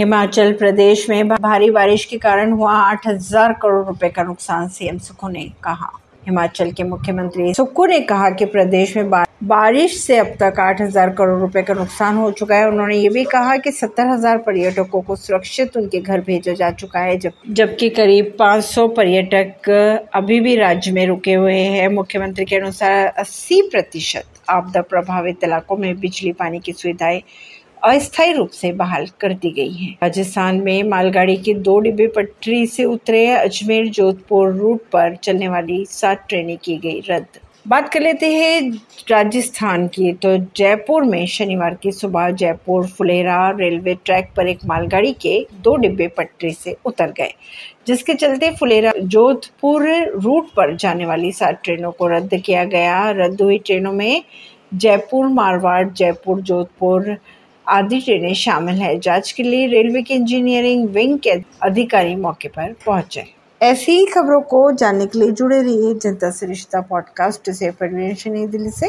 हिमाचल प्रदेश में भारी बारिश के कारण हुआ आठ हज़ार करोड़ रुपए का नुकसान, सीएम सुक्खू ने कहा। हिमाचल के मुख्यमंत्री सुक्खू ने कहा कि प्रदेश में बारिश से अब तक आठ हज़ार करोड़ रुपए का नुकसान हो चुका है। उन्होंने ये भी कहा कि सत्तर हज़ार पर्यटकों को सुरक्षित उनके घर भेजा जा चुका है, जब जबकि करीब 500 पर्यटक अभी भी राज्य में रुके हुए हैं। मुख्यमंत्री के अनुसार 80 प्रतिशत आपदा प्रभावित इलाकों में बिजली पानी की सुविधाएँ अस्थायी रूप से बहाल कर दी गई है। राजस्थान में मालगाड़ी के दो डिब्बे पटरी से उतरे अजमेर जोधपुर रूट पर चलने वाली सात ट्रेनें की गई रद्द। बात कर लेते हैं राजस्थान की तो जयपुर में शनिवार की सुबह जयपुर फुलेरा रेलवे ट्रैक पर एक मालगाड़ी के दो डिब्बे पटरी से उतर गए, जिसके चलते फुलेरा जोधपुर रूट पर जाने वाली सात ट्रेनों को रद्द किया गया। रद्द हुई ट्रेनों में जयपुर, मारवाड़, जयपुर, जोधपुर आदि ट्रेनें शामिल है, जाँच के लिए रेलवे के इंजीनियरिंग विंग के अधिकारी मौके पर पहुँचे। ऐसी ही खबरों को जानने के लिए जुड़े रहिए जनता से रिश्ता पॉडकास्ट से। नई दिल्ली से।